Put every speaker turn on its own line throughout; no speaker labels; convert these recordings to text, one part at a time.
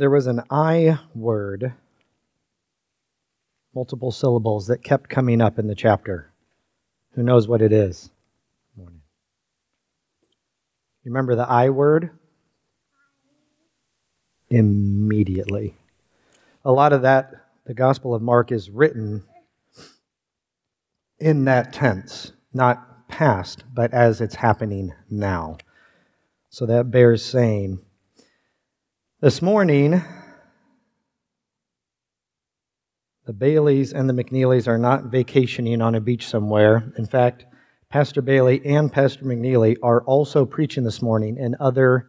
there was an I word, multiple syllables, that kept coming up in the chapter. Who knows what it is? You remember the I word? Immediately. A lot of that, the Gospel of Mark, is written in that tense, not past, but as it's happening now. So that bears saying. This morning, the Baileys and the McNeelys are not vacationing on a beach somewhere. In fact, Pastor Bailey and Pastor McNeely are also preaching this morning in other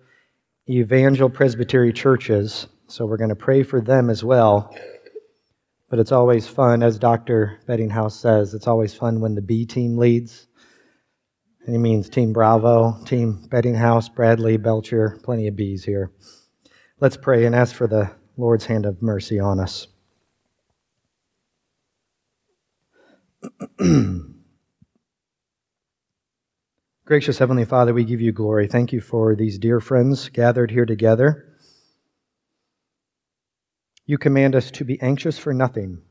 Evangel Presbytery churches. So we're going to pray for them as well. But it's always fun, as Dr. Bettinghouse says, it's always fun when the B team leads. And he means Team Bravo, Team Bettinghouse, Bradley, Belcher, plenty of B's here. Let's pray and ask for the Lord's hand of mercy on us. Gracious Heavenly Father, we give you glory. Thank you for these dear friends gathered here together. You command us to be anxious for nothing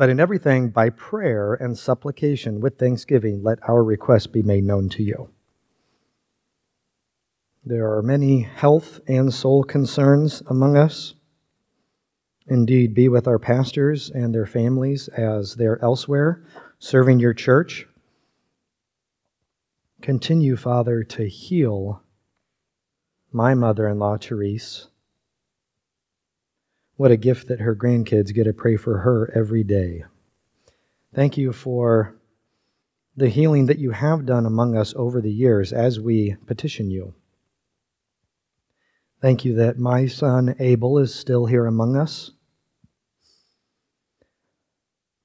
but in everything, by prayer and supplication with thanksgiving, let our requests be made known to you. There are many health and soul concerns among us. Indeed, be with our pastors and their families as they're elsewhere serving your church. Continue, Father, to heal my mother in law, Therese what a gift that her grandkids get to pray for her every day. Thank you for the healing that you have done among us over the years as we petition you. Thank you that my son Abel is still here among us.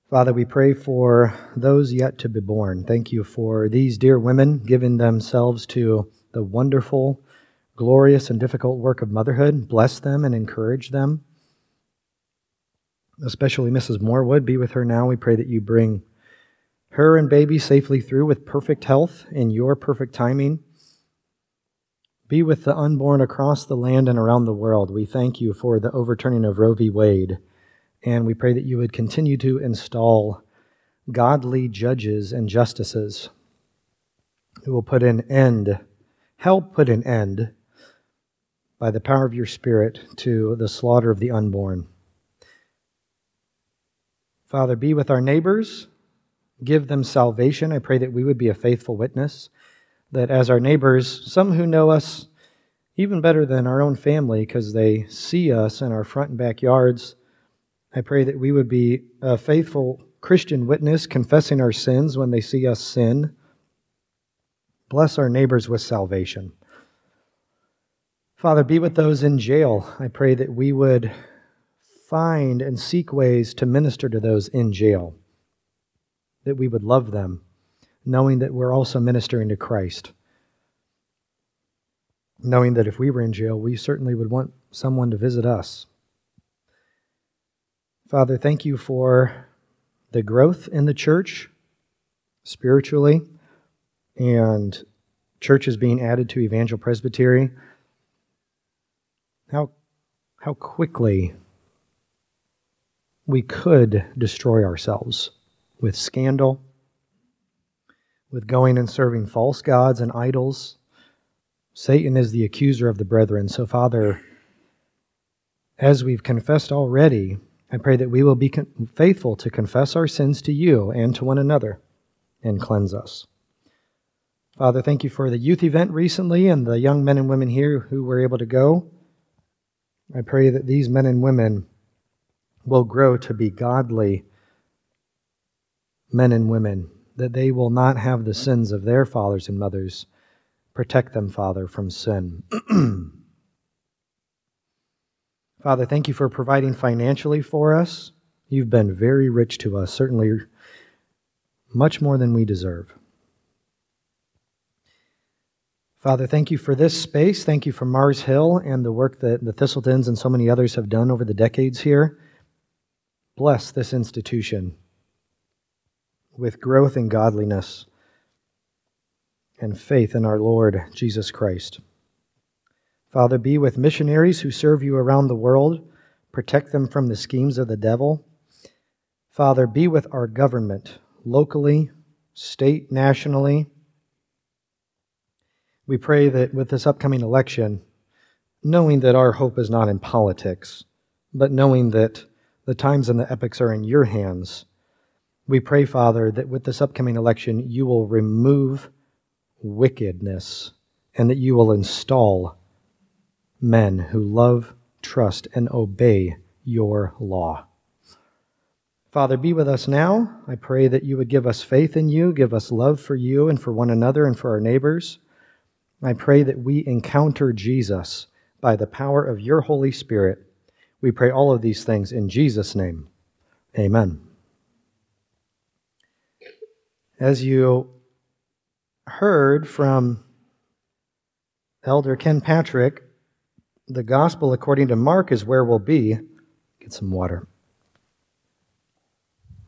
Father, we pray for those yet to be born. Thank you for these dear women giving themselves to the wonderful, glorious, and difficult work of motherhood. Bless them and encourage them especially Mrs. Morewood. Be with her now. We pray that you bring her and baby safely through with perfect health in your perfect timing. Be with the unborn across the land and around the world. We thank you for the overturning of Roe v. Wade, and we pray that you would continue to install godly judges and justices who will put an end, help put an end by the power of your Spirit to the slaughter of the unborn. Father, be with our neighbors, give them salvation. I pray that we would be a faithful witness, that as our neighbors, some who know us even better than our own family because they see us in our front and backyards, I pray that we would be a faithful Christian witness, confessing our sins when they see us sin. Bless our neighbors with salvation. Father, be with those in jail. I pray that we would find and seek ways to minister to those in jail, that we would love them, knowing that we're also ministering to Christ. Knowing that if we were in jail, we certainly would want someone to visit us. Father, thank you for the growth in the church spiritually and churches being added to Evangel Presbytery. How, how quickly we could destroy ourselves with scandal, with going and serving false gods and idols. Satan is the accuser of the brethren. So, Father, as we've confessed already, I pray that we will be faithful to confess our sins to you and to one another and cleanse us. Father, thank you for the youth event recently and the young men and women here who were able to go. I pray that these men and women will grow to be godly men and women, that they will not have the sins of their fathers and mothers. Protect them, Father, from sin. Father, thank you for providing financially for us. You've been very rich to us, certainly much more than we deserve. Father, thank you for this space. Thank you for Mars Hill and the work that the Thistletons and so many others have done over the decades here. Bless this institution with growth in godliness and faith in our Lord Jesus Christ. Father, be with missionaries who serve you around the world. Protect them from the schemes of the devil. Father, be with our government, locally, state, nationally. We pray that with this upcoming election, knowing that our hope is not in politics, but knowing that the times and the epochs are in your hands, we pray, Father, that with this upcoming election, you will remove wickedness and that you will install men who love, trust, and obey your law. Father, be with us now. I pray that you would give us faith in you, give us love for you and for one another and for our neighbors. I pray that we encounter Jesus by the power of your Holy Spirit. We pray all of these things in Jesus' name. Amen. As you heard from Elder Ken Patrick, the gospel according to Mark is where we'll be. Get some water.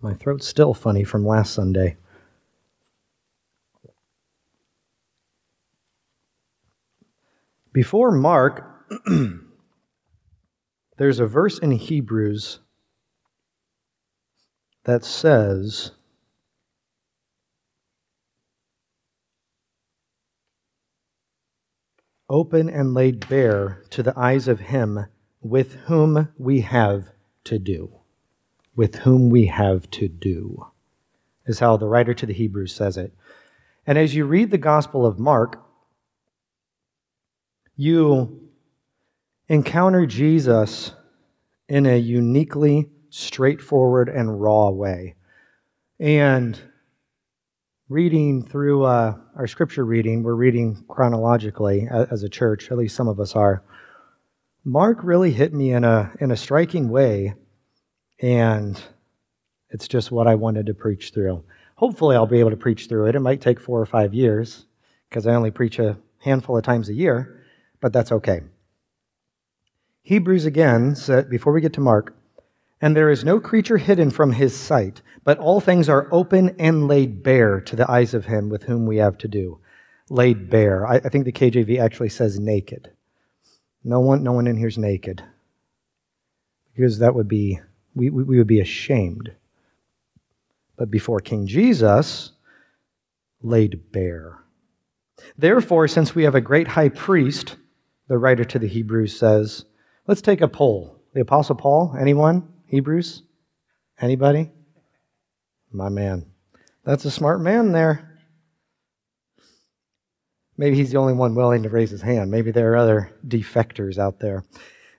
My throat's still funny from last Sunday. Before Mark, there's a verse in Hebrews that says, open and laid bare to the eyes of him with whom we have to do. With whom we have to do, is how the writer to the Hebrews says it. And as you read the Gospel of Mark, you encounter Jesus in a uniquely straightforward and raw way. And reading through uh, our scripture reading, we're reading chronologically as a church, at least some of us are. Mark really hit me in a, in a striking way, and it's just what I wanted to preach through. Hopefully, I'll be able to preach through it. It might take four or five years because I only preach a handful of times a year, but that's okay. Hebrews again, said, before we get to Mark, and there is no creature hidden from his sight, but all things are open and laid bare to the eyes of him with whom we have to do. Laid bare. I, I think the KJV actually says naked. No one, no one in here is naked. Because that would be, we, we would be ashamed. But before King Jesus, laid bare. Therefore, since we have a great high priest, the writer to the Hebrews says, let's take a poll. The Apostle Paul, anyone? Hebrews? Anybody? My man. That's a smart man there. Maybe he's the only one willing to raise his hand. Maybe there are other defectors out there.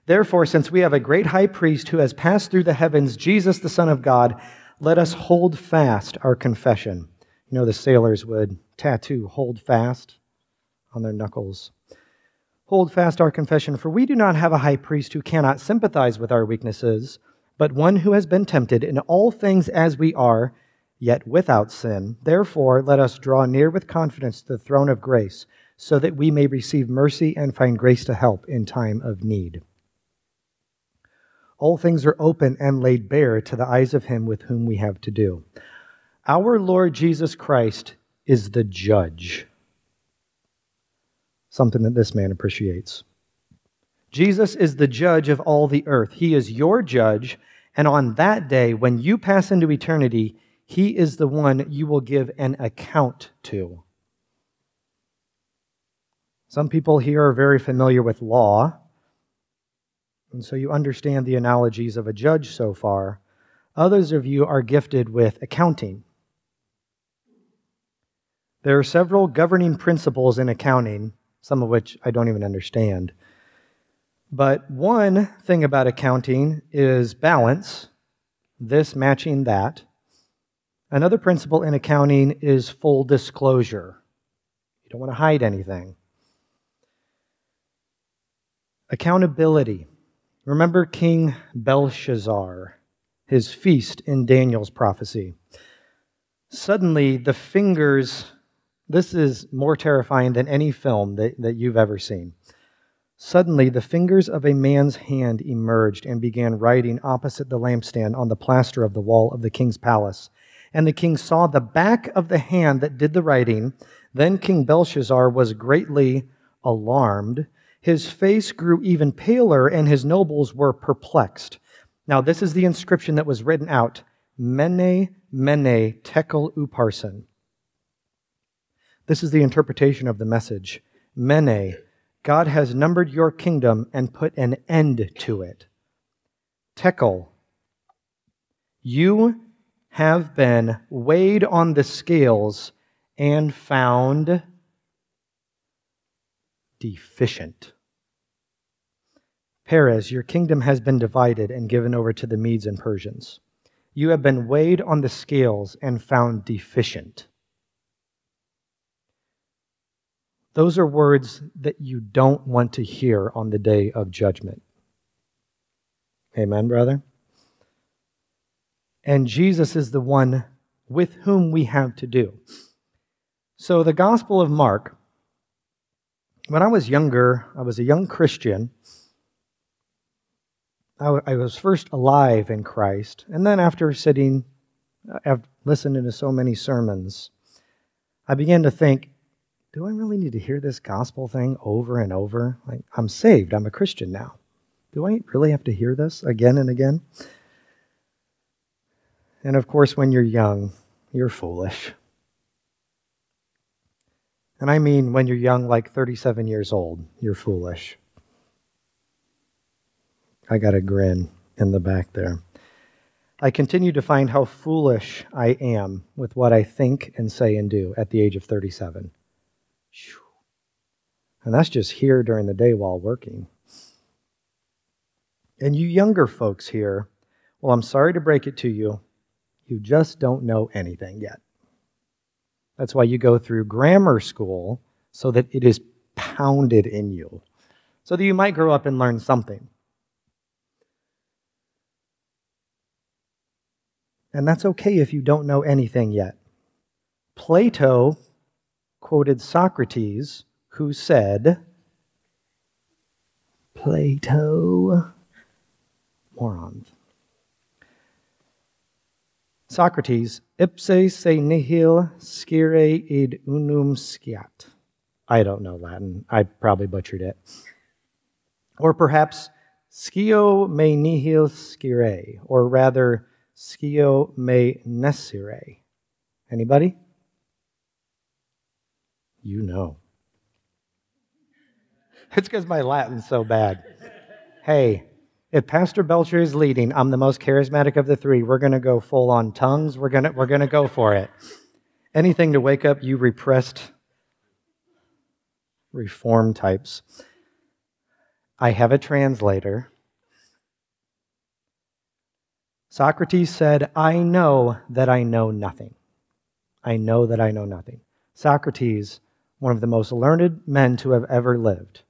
Therefore, since we have a great high priest who has passed through the heavens, Jesus, the Son of God, let us hold fast our confession. You know, the sailors would tattoo hold fast on their knuckles. Hold fast our confession, for we do not have a high priest who cannot sympathize with our weaknesses but one who has been tempted in all things as we are, yet without sin. Therefore, let us draw near with confidence to the throne of grace, so that we may receive mercy and find grace to help in time of need. All things are open and laid bare to the eyes of him with whom we have to do. Our Lord Jesus Christ is the judge. Something that this man appreciates. Jesus is the judge of all the earth. He is your judge, and on that day, when you pass into eternity, he is the one you will give an account to. Some people here are very familiar with law, and so you understand the analogies of a judge so far. Others of you are gifted with accounting. There are several governing principles in accounting, some of which I don't even understand. But one thing about accounting is balance, this matching that. Another principle in accounting is full disclosure. You don't want to hide anything. Accountability. Remember King Belshazzar, his feast in Daniel's prophecy. Suddenly, the fingers, this is more terrifying than any film that, that you've ever seen. Suddenly, the fingers of a man's hand emerged and began writing opposite the lampstand on the plaster of the wall of the king's palace. And the king saw the back of the hand that did the writing. Then King Belshazzar was greatly alarmed, His face grew even paler, and his nobles were perplexed. Now, this is the inscription that was written out Mene, Mene, Tekel Upharsin. This is the interpretation of the message. Mene, God has numbered your kingdom and put an end to it. Tekel, you have been weighed on the scales and found deficient. Peres, your kingdom has been divided and given over to the Medes and Persians. You have been weighed on the scales and found deficient. Those are words that you don't want to hear on the day of judgment. Amen, brother? And Jesus is the one with whom we have to do. So, the Gospel of Mark, when I was younger, I was a young Christian. I was first alive in Christ, and then after sitting, uh, I've listened to so many sermons, I began to think, do I really need to hear this gospel thing over and over? Like, I'm saved, I'm a Christian now. Do I really have to hear this again and again? And of course, when you're young, you're foolish. And I mean when you're young, like 37 years old, you're foolish. I got a grin in the back there. I continue to find how foolish I am with what I think and say and do at the age of 37. And that's just here during the day while working. And you younger folks here, well, I'm sorry to break it to you, you just don't know anything yet. That's why you go through grammar school so that it is pounded in you, so that you might grow up and learn something. And that's okay if you don't know anything yet. Plato quoted Socrates, who said, Plato, morons. Socrates, ipse se nihil scire id unum sciat. I don't know Latin. I probably butchered it. Or perhaps scio me nihil scire, or rather scio me nescire. Anybody? You know. It's because my Latin's so bad. Hey, if Pastor Belcher is leading, I'm the most charismatic of the three. We're going to go full on tongues. We're going we're going to go for it. Anything to wake up you repressed reform types. I have a translator. Socrates said, I know that I know nothing. I know that I know nothing. Socrates, one of the most learned men to have ever lived,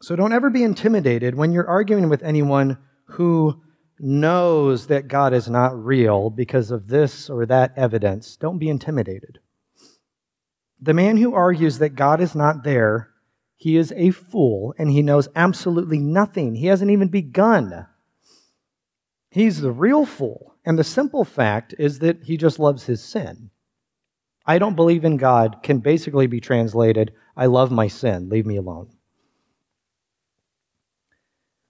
So don't ever be intimidated when you're arguing with anyone who knows that God is not real because of this or that evidence. Don't be intimidated. The man who argues that God is not there, he is a fool and he knows absolutely nothing. He hasn't even begun. He's the real fool. And the simple fact is that he just loves his sin. I don't believe in God can basically be translated, I love my sin, leave me alone.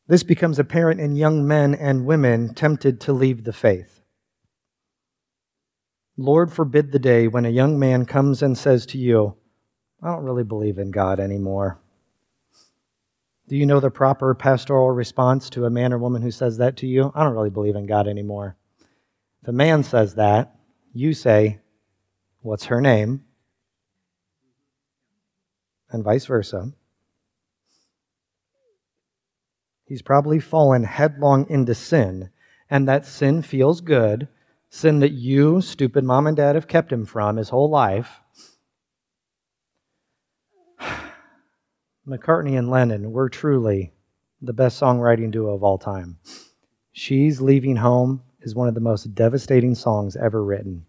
This becomes apparent in young men and women tempted to leave the faith. Lord forbid the day when a young man comes and says to you, I don't really believe in God anymore. Do you know the proper pastoral response to a man or woman who says that to you? I don't really believe in God anymore. If a man says that, you say, What's her name? And vice versa. He's probably fallen headlong into sin, and that sin feels good, sin that you, stupid mom and dad, have kept him from his whole life. McCartney and Lennon were truly the best songwriting duo of all time. She's Leaving Home is one of the most devastating songs ever written.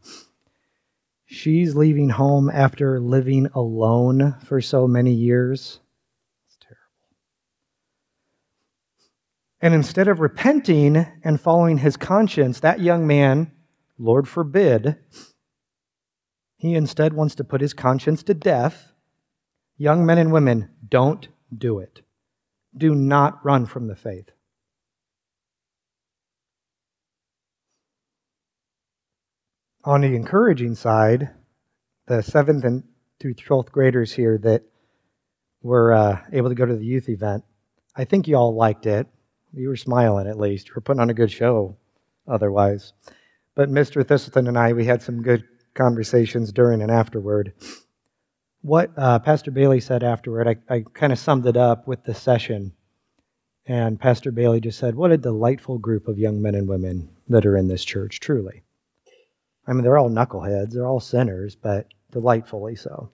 She's leaving home after living alone for so many years. It's terrible. And instead of repenting and following his conscience, that young man, Lord forbid, he instead wants to put his conscience to death Young men and women, don't do it. Do not run from the faith. On the encouraging side, the seventh and through 12th graders here that were uh, able to go to the youth event, I think you all liked it. You were smiling at least. You were putting on a good show otherwise. But Mr. Thistleton and I, we had some good conversations during and afterward. What uh, Pastor Bailey said afterward, I, I kind of summed it up with the session. And Pastor Bailey just said, What a delightful group of young men and women that are in this church, truly. I mean, they're all knuckleheads, they're all sinners, but delightfully so.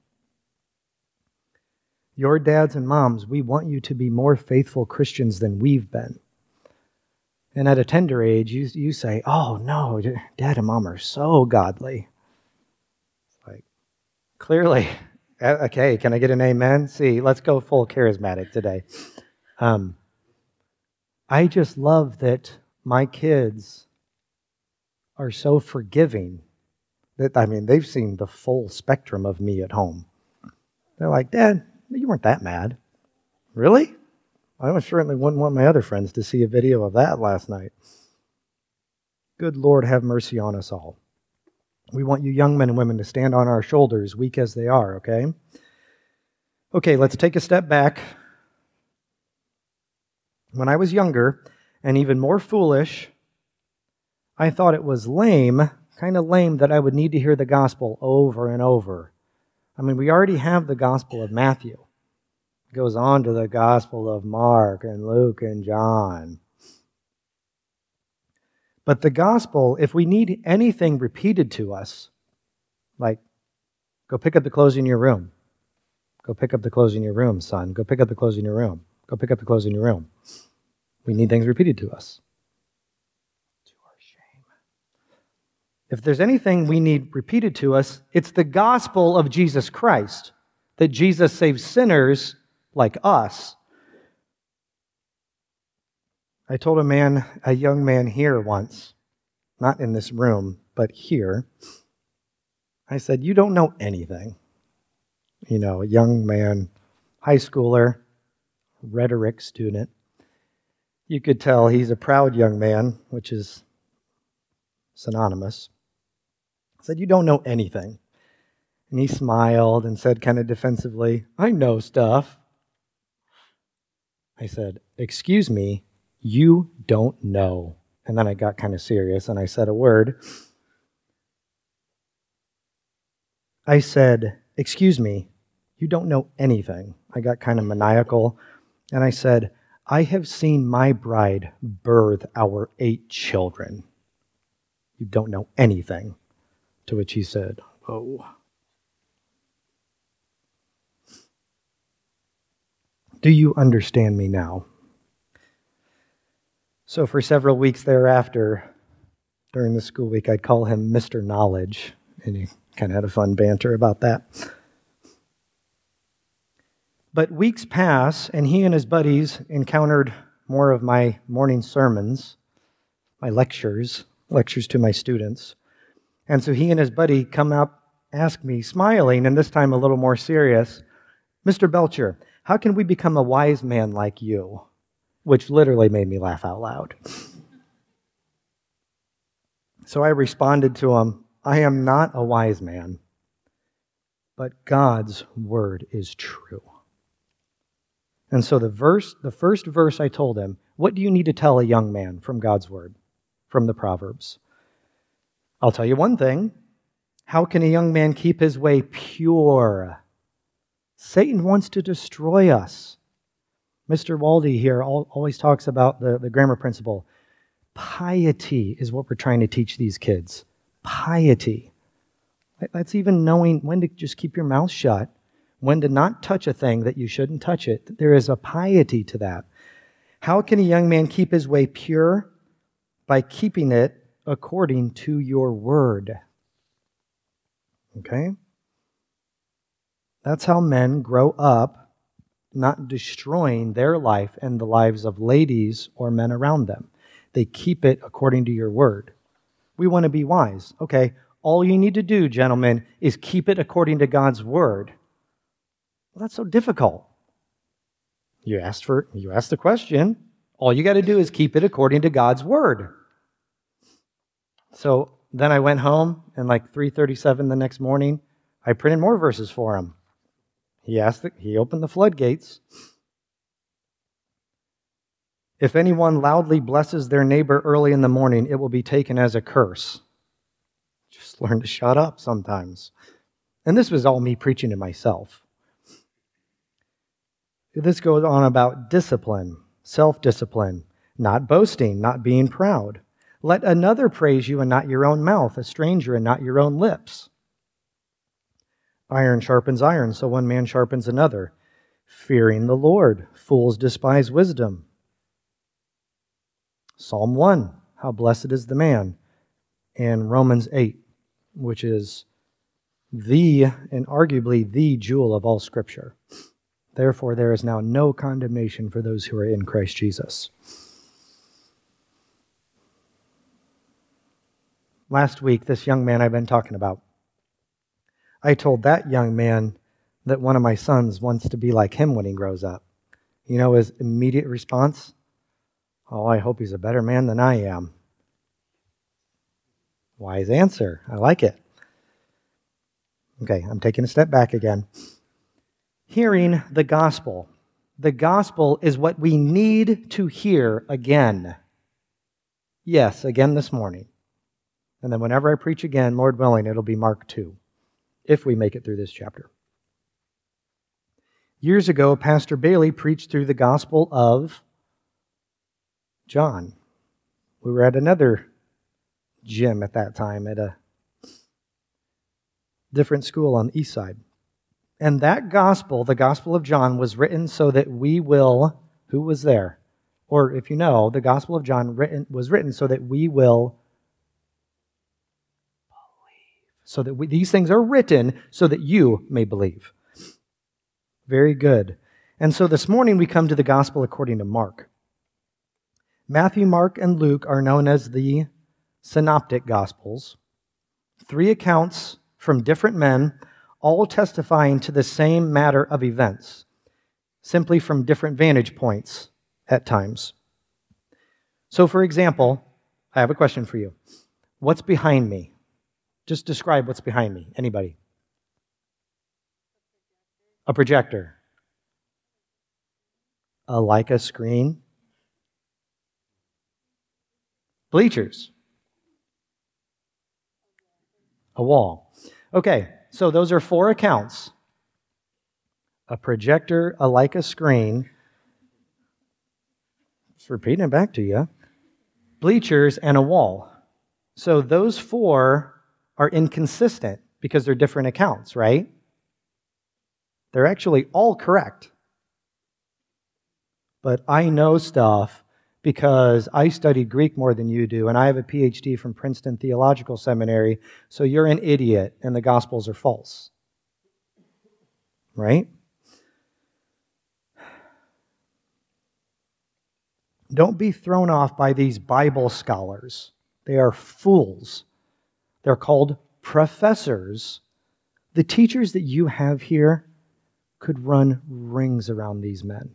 Your dads and moms, we want you to be more faithful Christians than we've been. And at a tender age, you, you say, Oh, no, dad and mom are so godly. It's like, clearly, okay, can I get an amen? See, let's go full charismatic today. Um, I just love that my kids are so forgiving I mean, they've seen the full spectrum of me at home. They're like, Dad, you weren't that mad. Really? I certainly wouldn't want my other friends to see a video of that last night. Good Lord, have mercy on us all. We want you young men and women to stand on our shoulders, weak as they are, okay? Okay, let's take a step back. When I was younger and even more foolish, I thought it was lame, kind of lame, that I would need to hear the gospel over and over. I mean, we already have the gospel of Matthew It goes on to the Gospel of Mark and Luke and John. But the gospel, if we need anything repeated to us, like go pick up the clothes in your room, go pick up the clothes in your room, son, go pick up the clothes in your room, go pick up the clothes in your room. We need things repeated to us. To our shame. If there's anything we need repeated to us, it's the gospel of Jesus Christ that Jesus saves sinners like us. I told a man, a young man here once, not in this room, but here, I said, You don't know anything. You know, a young man, high schooler, rhetoric student. You could tell he's a proud young man, which is synonymous. Said, You don't know anything. And he smiled and said, kind of defensively, I know stuff. I said, Excuse me, you don't know. And then I got kind of serious and I said a word. I said, Excuse me, you don't know anything. I got kind of maniacal and I said, I have seen my bride birth our eight children. You don't know anything. To which he said, Oh. Do you understand me now? So, for several weeks thereafter, during the school week, I'd call him Mr. Knowledge, and he kind of had a fun banter about that. But weeks pass, and he and his buddies encountered more of my morning sermons, my lectures, lectures to my students. And so he and his buddy come up, ask me, smiling, and this time a little more serious, Mr. Belcher, how can we become a wise man like you? Which literally made me laugh out loud. So I responded to him, I am not a wise man, but God's word is true. And so the verse, the first verse I told him, what do you need to tell a young man from God's word, from the Proverbs? I'll tell you one thing. How can a young man keep his way pure? Satan wants to destroy us. Mr. Waldy here always talks about the, the grammar principle. Piety is what we're trying to teach these kids. Piety. That's even knowing when to just keep your mouth shut, when to not touch a thing that you shouldn't touch it. There is a piety to that. How can a young man keep his way pure? By keeping it according to your word. Okay? That's how men grow up, not destroying their life and the lives of ladies or men around them. They keep it according to your word. We want to be wise. Okay, all you need to do, gentlemen, is keep it according to God's word. Well, that's so difficult. You asked for you asked the question. All you got to do is keep it according to God's word. So then I went home and like 3:37 the next morning, I printed more verses for him. He asked the, he opened the floodgates. If anyone loudly blesses their neighbor early in the morning, it will be taken as a curse. Just learn to shut up sometimes. And this was all me preaching to myself. This goes on about discipline, self discipline, not boasting, not being proud. Let another praise you and not your own mouth, a stranger and not your own lips. Iron sharpens iron, so one man sharpens another. Fearing the Lord, fools despise wisdom. Psalm 1, how blessed is the man. And Romans 8, which is the and arguably the jewel of all Scripture. Therefore, there is now no condemnation for those who are in Christ Jesus. Last week, this young man I've been talking about, I told that young man that one of my sons wants to be like him when he grows up. You know his immediate response? Oh, I hope he's a better man than I am. Wise answer. I like it. Okay, I'm taking a step back again. Hearing the gospel. The gospel is what we need to hear again. Yes, again this morning. And then whenever I preach again, Lord willing, it'll be Mark 2, if we make it through this chapter. Years ago, Pastor Bailey preached through the Gospel of John. We were at another gym at that time at a different school on the east side. And that gospel, the Gospel of John, was written so that we will, who was there? Or if you know, the Gospel of John written, was written so that we will believe. So that we, these things are written so that you may believe. Very good. And so this morning we come to the Gospel according to Mark. Matthew, Mark, and Luke are known as the Synoptic Gospels. Three accounts from different men, all testifying to the same matter of events, simply from different vantage points at times. So, for example, I have a question for you. What's behind me? Just describe what's behind me. Anybody? A projector. A Leica screen. Bleachers. A wall. Okay, so those are four accounts a projector, a Leica screen. Just repeating it back to you. Bleachers and a wall. So those four are inconsistent because they're different accounts, right? They're actually all correct. But I know stuff because I studied Greek more than you do, and I have a PhD from Princeton Theological Seminary, so you're an idiot and the Gospels are false. Right? Don't be thrown off by these Bible scholars. They are fools. They're called professors. The teachers that you have here could run rings around these men,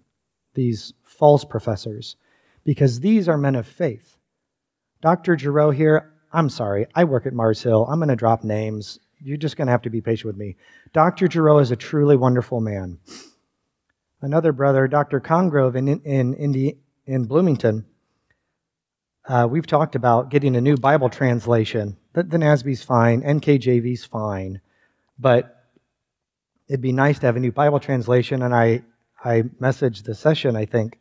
these false professors because these are men of faith. Dr. Giroux here, I'm sorry, I work at Mars Hill. I'm going to drop names. You're just going to have to be patient with me. Dr. Giroux is a truly wonderful man. Another brother, Dr. Congrove in, in, in, in Bloomington, uh, we've talked about getting a new Bible translation. The, the NASB's fine, NKJV's fine, but it'd be nice to have a new Bible translation. And I, I messaged the session, I think,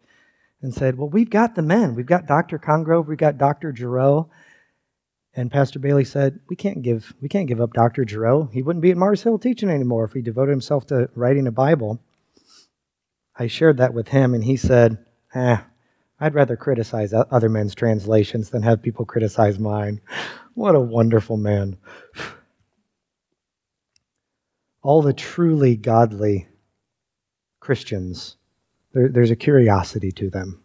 and said, Well, we've got the men. We've got Dr. Congrove, we've got Dr. Giroux. And Pastor Bailey said, We can't give we can't give up Dr. Giroux. He wouldn't be at Mars Hill teaching anymore if he devoted himself to writing a Bible. I shared that with him, and he said, Eh, I'd rather criticize other men's translations than have people criticize mine. What a wonderful man. All the truly godly Christians there, there's a curiosity to them.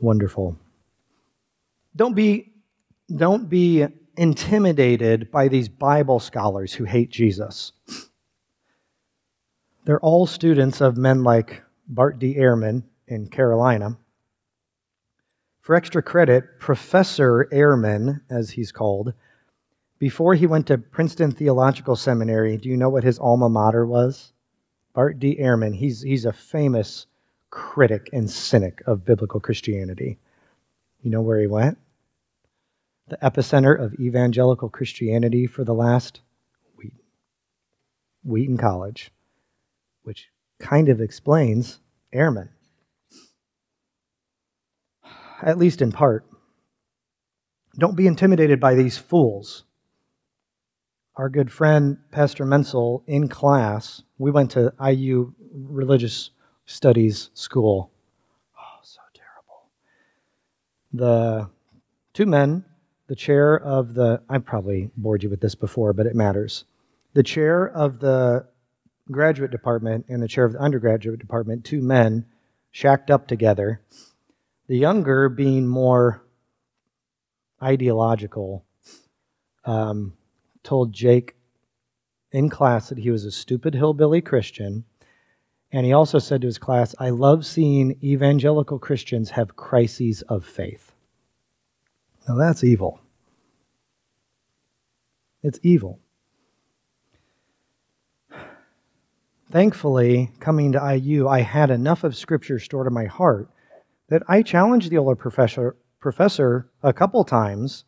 Wonderful. Don't be, don't be intimidated by these Bible scholars who hate Jesus. They're all students of men like Bart D. Ehrman in Carolina. For extra credit, Professor Ehrman, as he's called, before he went to Princeton Theological Seminary, do you know what his alma mater was? Bart D. Ehrman. He's, he's a famous critic and cynic of biblical Christianity. You know where he went? The epicenter of evangelical Christianity for the last Wheaton, Wheaton College, which kind of explains Ehrman, at least in part. Don't be intimidated by these fools. Our good friend, Pastor Menzel, in class, we went to IU religious studies school. Oh, so terrible. The two men, the chair of the, I probably bored you with this before, but it matters. The chair of the graduate department and the chair of the undergraduate department, two men shacked up together. The younger being more ideological, um, told Jake in class that he was a stupid hillbilly Christian and he also said to his class, I love seeing evangelical Christians have crises of faith. Now that's evil. It's evil. Thankfully, coming to IU, I had enough of Scripture stored in my heart that I challenged the older professor, professor a couple times.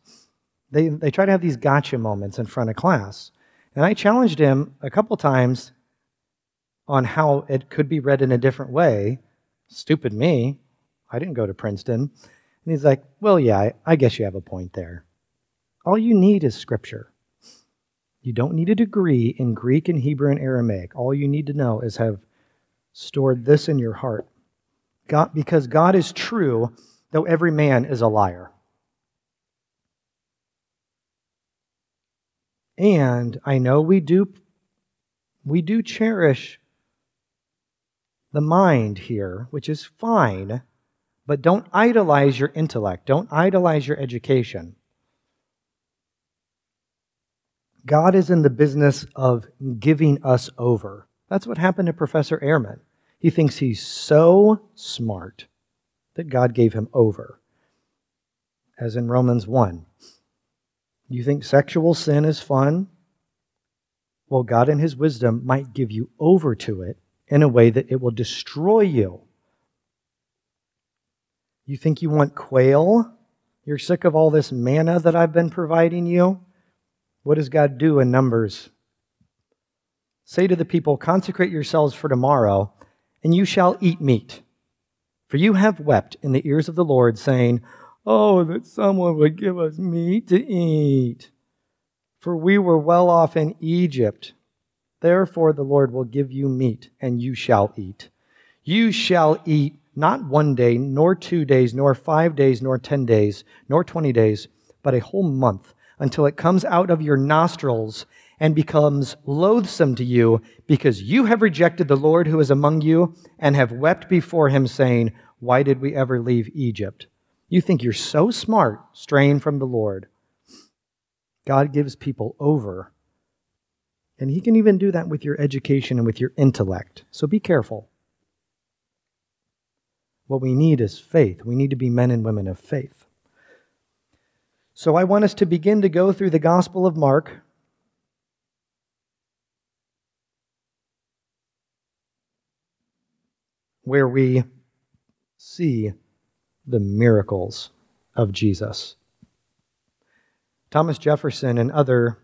They, they try to have these gotcha moments in front of class. And I challenged him a couple times on how it could be read in a different way. Stupid me. I didn't go to Princeton. And he's like, Well, yeah, I guess you have a point there. All you need is Scripture. You don't need a degree in Greek and Hebrew and Aramaic. All you need to know is have stored this in your heart. God, because God is true, though every man is a liar. And I know we do we do cherish the mind here, which is fine, but don't idolize your intellect. Don't idolize your education. God is in the business of giving us over. That's what happened to Professor Ehrman. He thinks he's so smart that God gave him over. As in Romans 1. You think sexual sin is fun? Well, God in His wisdom might give you over to it in a way that it will destroy you. You think you want quail? You're sick of all this manna that I've been providing you? What does God do in Numbers? Say to the people, Consecrate yourselves for tomorrow, and you shall eat meat. For you have wept in the ears of the Lord, saying, Oh, that someone would give us meat to eat. For we were well off in Egypt. Therefore, the Lord will give you meat, and you shall eat. You shall eat not one day, nor two days, nor five days, nor ten days, nor twenty days, but a whole month, until it comes out of your nostrils and becomes loathsome to you, because you have rejected the Lord who is among you, and have wept before him, saying, Why did we ever leave Egypt? You think you're so smart, straying from the Lord. God gives people over and he can even do that with your education and with your intellect. So be careful. What we need is faith. We need to be men and women of faith. So I want us to begin to go through the Gospel of Mark. Where we see the miracles of Jesus. Thomas Jefferson and other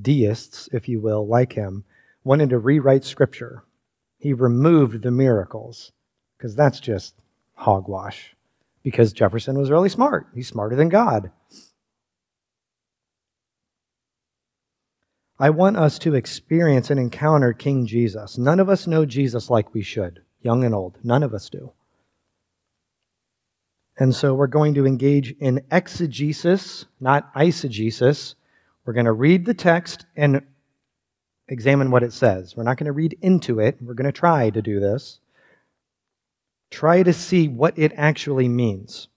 deists, if you will, like him, wanted to rewrite Scripture. He removed the miracles because that's just hogwash. Because Jefferson was really smart. He's smarter than God. I want us to experience and encounter King Jesus. None of us know Jesus like we should, young and old. None of us do. And so we're going to engage in exegesis, not eisegesis, we're going to read the text and examine what it says. We're not going to read into it. We're going to try to do this. Try to see what it actually means.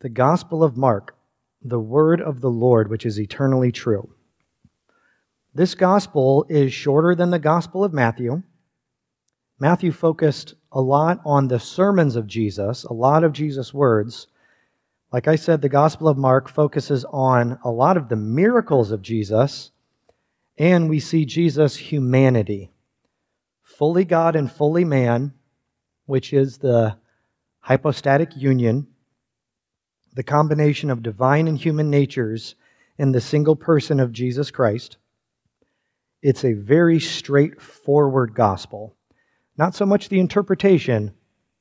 The Gospel of Mark, the word of the Lord, which is eternally true. This gospel is shorter than the Gospel of Matthew. Matthew focused a lot on the sermons of Jesus, a lot of Jesus' words. Like I said, the Gospel of Mark focuses on a lot of the miracles of Jesus, and we see Jesus' humanity. Fully God and fully man, which is the hypostatic union, the combination of divine and human natures in the single person of Jesus Christ. It's a very straightforward gospel. Not so much the interpretation,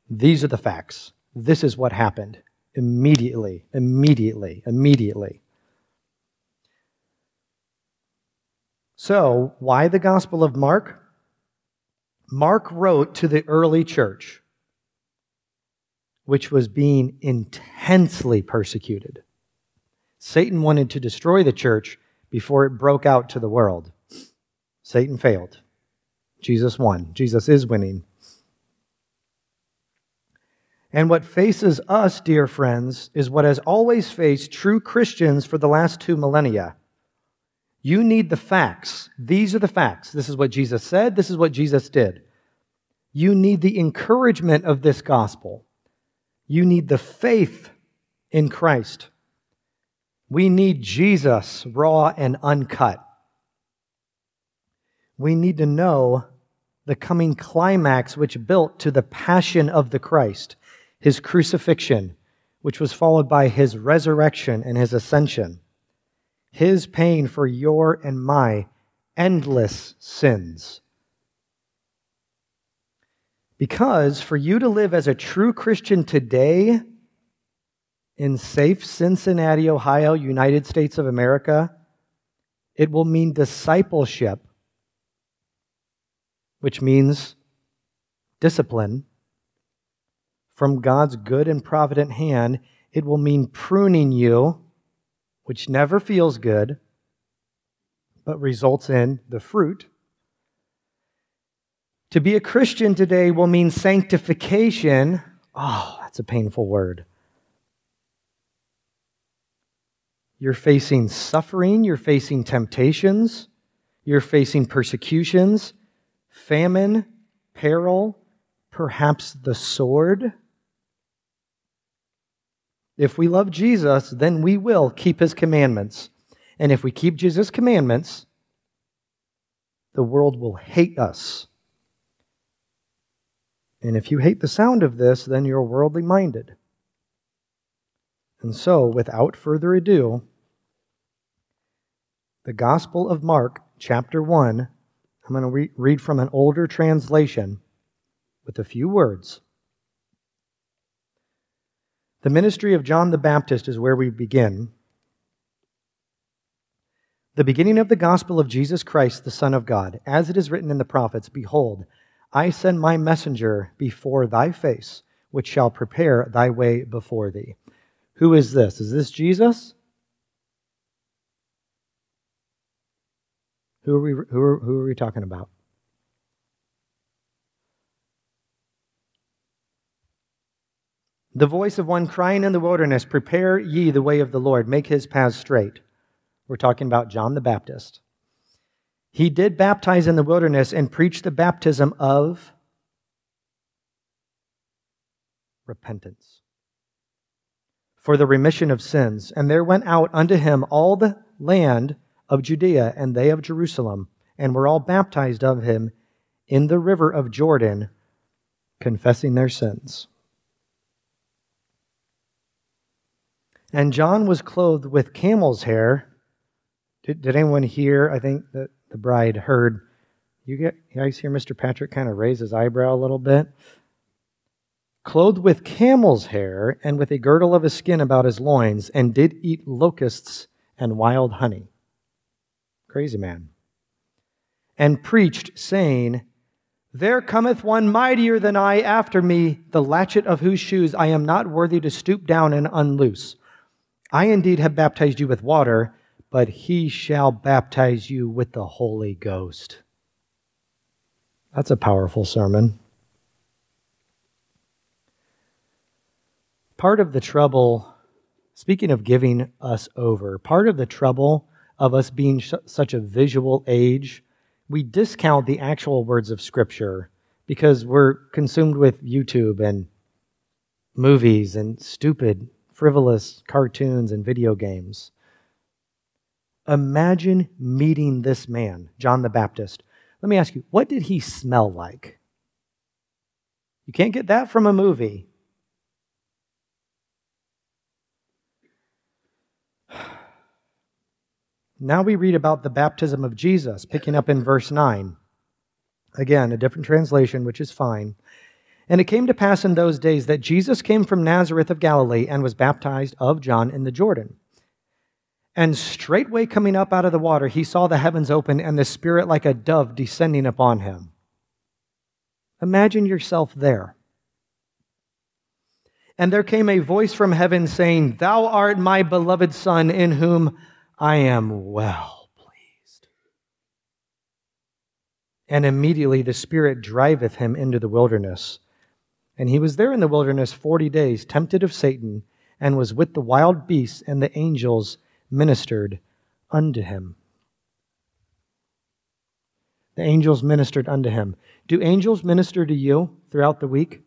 these are the facts. This is what happened immediately, immediately, immediately. So, why the Gospel of Mark? Mark wrote to the early church, which was being intensely persecuted. Satan wanted to destroy the church before it broke out to the world. Satan failed. Jesus won. Jesus is winning. And what faces us, dear friends, is what has always faced true Christians for the last two millennia. You need the facts. These are the facts. This is what Jesus said. This is what Jesus did. You need the encouragement of this gospel. You need the faith in Christ. We need Jesus raw and uncut. We need to know the coming climax which built to the passion of the Christ his crucifixion, which was followed by his resurrection and his ascension, his pain for your and my endless sins. Because for you to live as a true Christian today in safe Cincinnati, Ohio, United States of America, it will mean discipleship, which means discipline from God's good and provident hand, it will mean pruning you, which never feels good, but results in the fruit. To be a Christian today will mean sanctification. Oh, that's a painful word. You're facing suffering, you're facing temptations, you're facing persecutions, famine, peril, perhaps the sword. If we love Jesus, then we will keep his commandments. And if we keep Jesus' commandments, the world will hate us. And if you hate the sound of this, then you're worldly minded. And so, without further ado, the Gospel of Mark, chapter 1, I'm going to re- read from an older translation with a few words. The ministry of John the Baptist is where we begin. The beginning of the gospel of Jesus Christ, the Son of God, as it is written in the prophets Behold, I send my messenger before thy face, which shall prepare thy way before thee. Who is this? Is this Jesus? Who are we, who are, who are we talking about? The voice of one crying in the wilderness, Prepare ye the way of the Lord, make his paths straight. We're talking about John the Baptist. He did baptize in the wilderness and preach the baptism of repentance for the remission of sins. And there went out unto him all the land of Judea and they of Jerusalem, and were all baptized of him in the river of Jordan, confessing their sins. And John was clothed with camel's hair. Did, did anyone hear? I think that the bride heard. You, get, you guys hear Mr. Patrick kind of raise his eyebrow a little bit? Clothed with camel's hair and with a girdle of his skin about his loins, and did eat locusts and wild honey. Crazy man. And preached, saying, There cometh one mightier than I after me, the latchet of whose shoes I am not worthy to stoop down and unloose. I indeed have baptized you with water, but he shall baptize you with the Holy Ghost. That's a powerful sermon. Part of the trouble, speaking of giving us over, part of the trouble of us being sh- such a visual age, we discount the actual words of Scripture because we're consumed with YouTube and movies and stupid, frivolous cartoons and video games. Imagine meeting this man, John the Baptist. Let me ask you, what did he smell like? You can't get that from a movie. Now we read about the baptism of Jesus, picking up in verse 9. Again, a different translation, which is fine. And it came to pass in those days that Jesus came from Nazareth of Galilee and was baptized of John in the Jordan. And straightway coming up out of the water, he saw the heavens open and the Spirit like a dove descending upon him. Imagine yourself there. And there came a voice from heaven saying, Thou art my beloved Son, in whom I am well pleased. And immediately the Spirit driveth him into the wilderness. And he was there in the wilderness forty days, tempted of Satan, and was with the wild beasts, and the angels ministered unto him. The angels ministered unto him. Do angels minister to you throughout the week?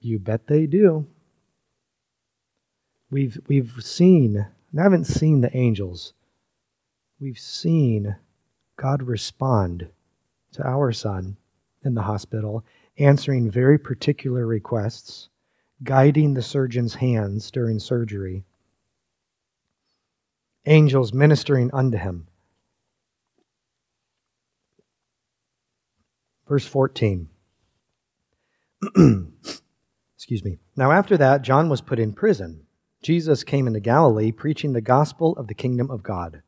You bet they do. We've, we've seen I haven't seen the angels. We've seen God respond to our son in the hospital, answering very particular requests, guiding the surgeon's hands during surgery, angels ministering unto him. Verse 14. Excuse me. Now, after that, John was put in prison. Jesus came into Galilee preaching the gospel of the kingdom of God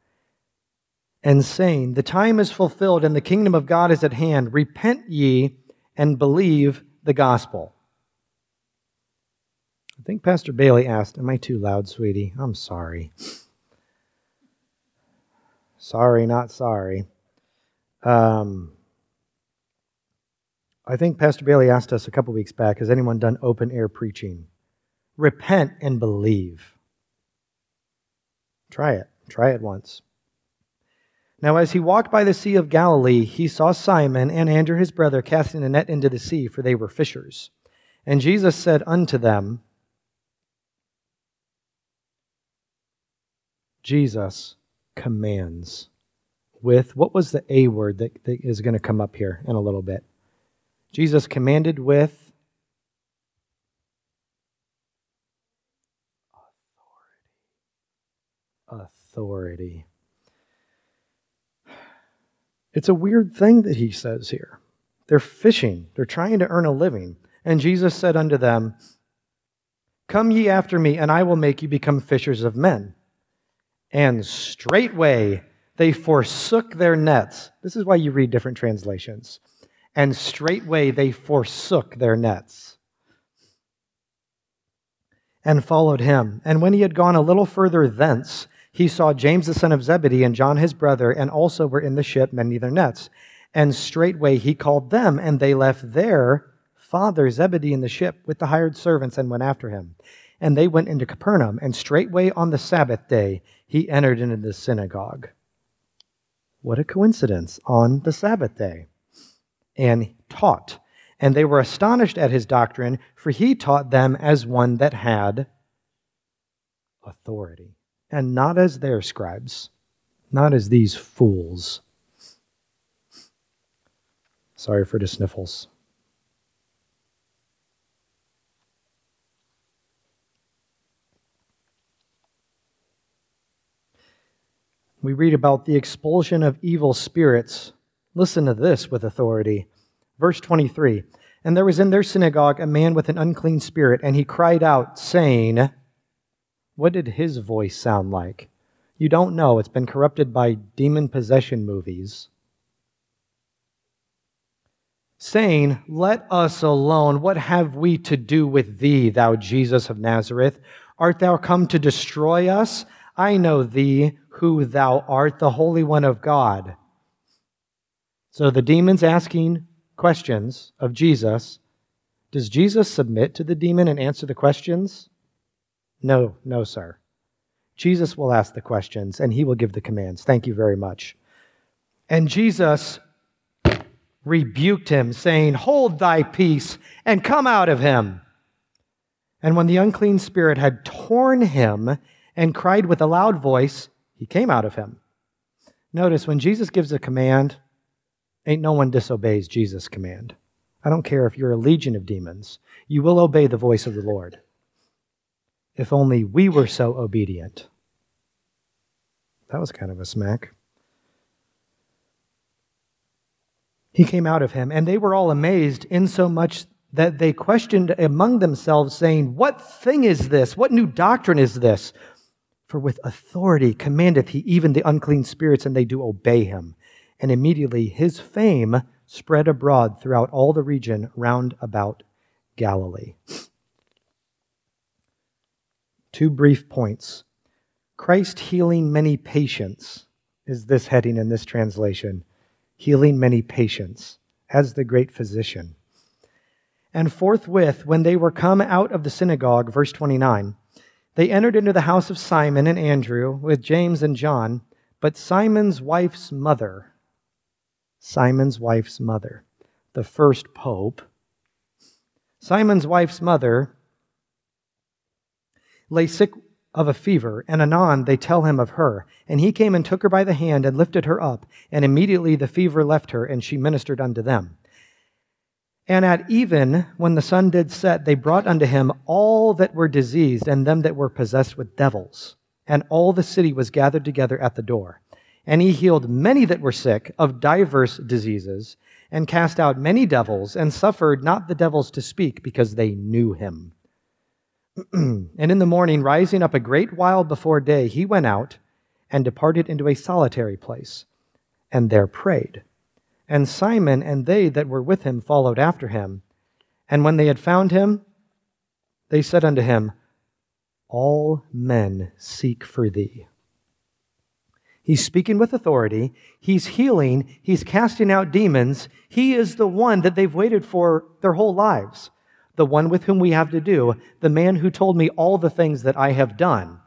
and saying, The time is fulfilled and the kingdom of God is at hand. Repent ye and believe the gospel. I think Pastor Bailey asked, Am I too loud, sweetie? I'm sorry. Sorry, not sorry. Um, I think Pastor Bailey asked us a couple weeks back Has anyone done open air preaching? repent and believe. Try it. Try it once. Now, as he walked by the Sea of Galilee, he saw Simon and Andrew his brother casting a net into the sea, for they were fishers. And Jesus said unto them, Jesus commands with, what was the A word that, that is going to come up here in a little bit? Jesus commanded with authority. Authority. It's a weird thing that he says here. They're fishing, they're trying to earn a living. And Jesus said unto them, Come ye after me, and I will make you become fishers of men. And straightway they forsook their nets. This is why you read different translations. And straightway they forsook their nets and followed him. And when he had gone a little further thence, he saw James the son of Zebedee and John his brother, and also were in the ship mending their nets. And straightway he called them, and they left their father Zebedee in the ship with the hired servants and went after him. And they went into Capernaum, and straightway on the Sabbath day he entered into the synagogue. What a coincidence on the Sabbath day. And taught. And they were astonished at his doctrine, for he taught them as one that had authority and not as their scribes, not as these fools. Sorry for the sniffles. We read about the expulsion of evil spirits. Listen to this with authority. Verse 23 And there was in their synagogue a man with an unclean spirit, and he cried out, saying, what did his voice sound like? You don't know. It's been corrupted by demon possession movies. Saying, Let us alone. What have we to do with thee, thou Jesus of Nazareth? Art thou come to destroy us? I know thee, who thou art, the Holy One of God. So the demon's asking questions of Jesus. Does Jesus submit to the demon and answer the questions? No, no, sir. Jesus will ask the questions and he will give the commands. Thank you very much. And Jesus rebuked him, saying, Hold thy peace and come out of him. And when the unclean spirit had torn him and cried with a loud voice, he came out of him. Notice when Jesus gives a command, ain't no one disobeys Jesus' command. I don't care if you're a legion of demons, you will obey the voice of the Lord. If only we were so obedient. That was kind of a smack. He came out of him, and they were all amazed, insomuch that they questioned among themselves, saying, What thing is this? What new doctrine is this? For with authority commandeth he even the unclean spirits, and they do obey him. And immediately his fame spread abroad throughout all the region round about Galilee. Two brief points. Christ healing many patients is this heading in this translation. Healing many patients as the great physician. And forthwith, when they were come out of the synagogue, verse 29, they entered into the house of Simon and Andrew with James and John, but Simon's wife's mother, Simon's wife's mother, the first pope, Simon's wife's mother lay sick of a fever, and anon they tell him of her. And he came and took her by the hand and lifted her up, and immediately the fever left her, and she ministered unto them. And at even, when the sun did set, they brought unto him all that were diseased and them that were possessed with devils. And all the city was gathered together at the door. And he healed many that were sick of divers diseases, and cast out many devils, and suffered not the devils to speak, because they knew him. and in the morning, rising up a great while before day, he went out and departed into a solitary place, and there prayed. And Simon and they that were with him followed after him. And when they had found him, they said unto him, All men seek for thee. He's speaking with authority. He's healing. He's casting out demons. He is the one that they've waited for their whole lives. The one with whom we have to do. The man who told me all the things that I have done.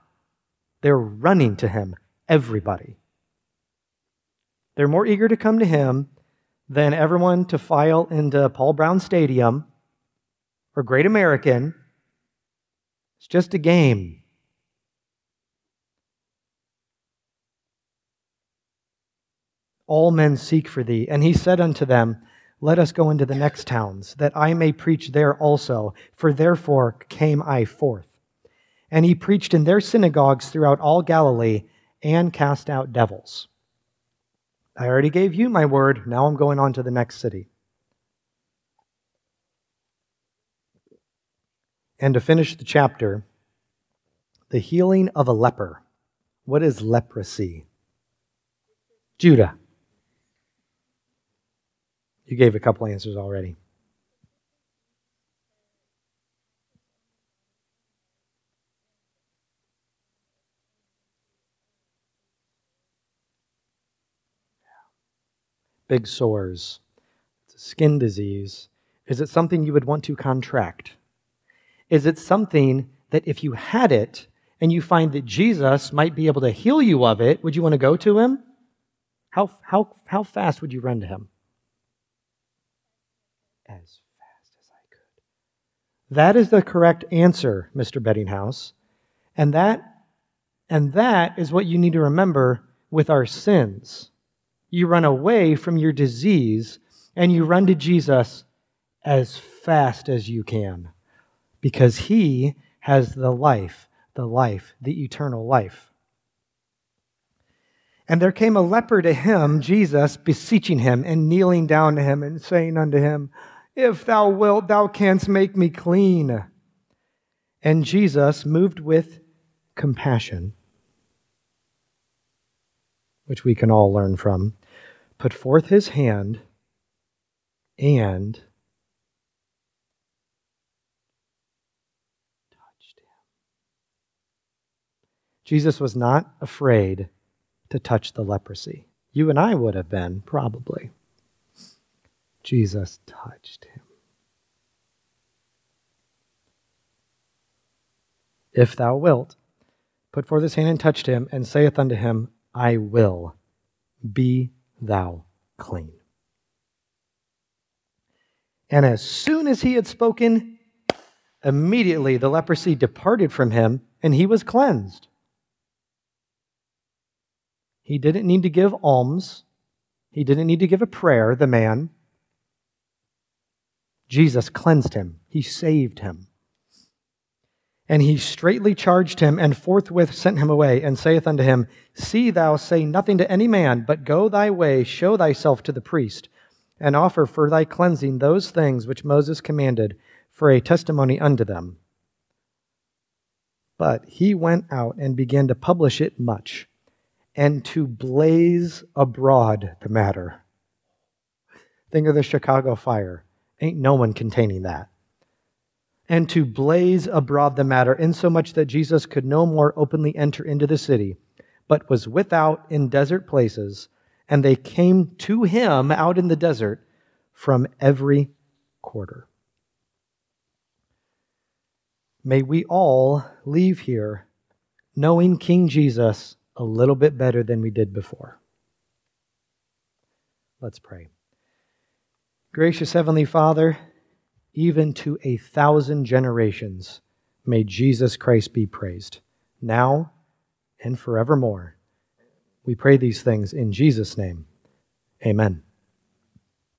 They're running to him, everybody. They're more eager to come to him than everyone to file into Paul Brown Stadium or Great American. It's just a game. all men seek for thee. And he said unto them, Let us go into the next towns, that I may preach there also, for therefore came I forth. And he preached in their synagogues throughout all Galilee and cast out devils. I already gave you my word. Now I'm going on to the next city. And to finish the chapter, the healing of a leper. What is leprosy? Judah. You gave a couple answers already. Big sores. It's a skin disease. Is it something you would want to contract? Is it something that if you had it and you find that Jesus might be able to heal you of it, would you want to go to him? How, how, how fast would you run to him? as fast as I could. That is the correct answer, Mr. Bettinghouse. And that and that is what you need to remember with our sins. You run away from your disease and you run to Jesus as fast as you can because he has the life, the life, the eternal life. And there came a leper to him, Jesus, beseeching him and kneeling down to him and saying unto him, if thou wilt, thou canst make me clean. And Jesus, moved with compassion, which we can all learn from, put forth his hand and touched him. Jesus was not afraid to touch the leprosy. You and I would have been, probably. Jesus touched him. If thou wilt, put forth his hand and touched him, and saith unto him, I will, be thou clean. And as soon as he had spoken, immediately the leprosy departed from him, and he was cleansed. He didn't need to give alms. He didn't need to give a prayer, the man. Jesus cleansed him, he saved him. And he straightly charged him, and forthwith sent him away, and saith unto him, See thou say nothing to any man, but go thy way, show thyself to the priest, and offer for thy cleansing those things which Moses commanded for a testimony unto them. But he went out and began to publish it much, and to blaze abroad the matter. Think of the Chicago fire. Ain't no one containing that and to blaze abroad the matter, insomuch that Jesus could no more openly enter into the city, but was without in desert places, and they came to him out in the desert from every quarter. May we all leave here knowing King Jesus a little bit better than we did before. Let's pray. Gracious Heavenly Father, even to a thousand generations. May Jesus Christ be praised, now and forevermore. We pray these things in Jesus' name. Amen.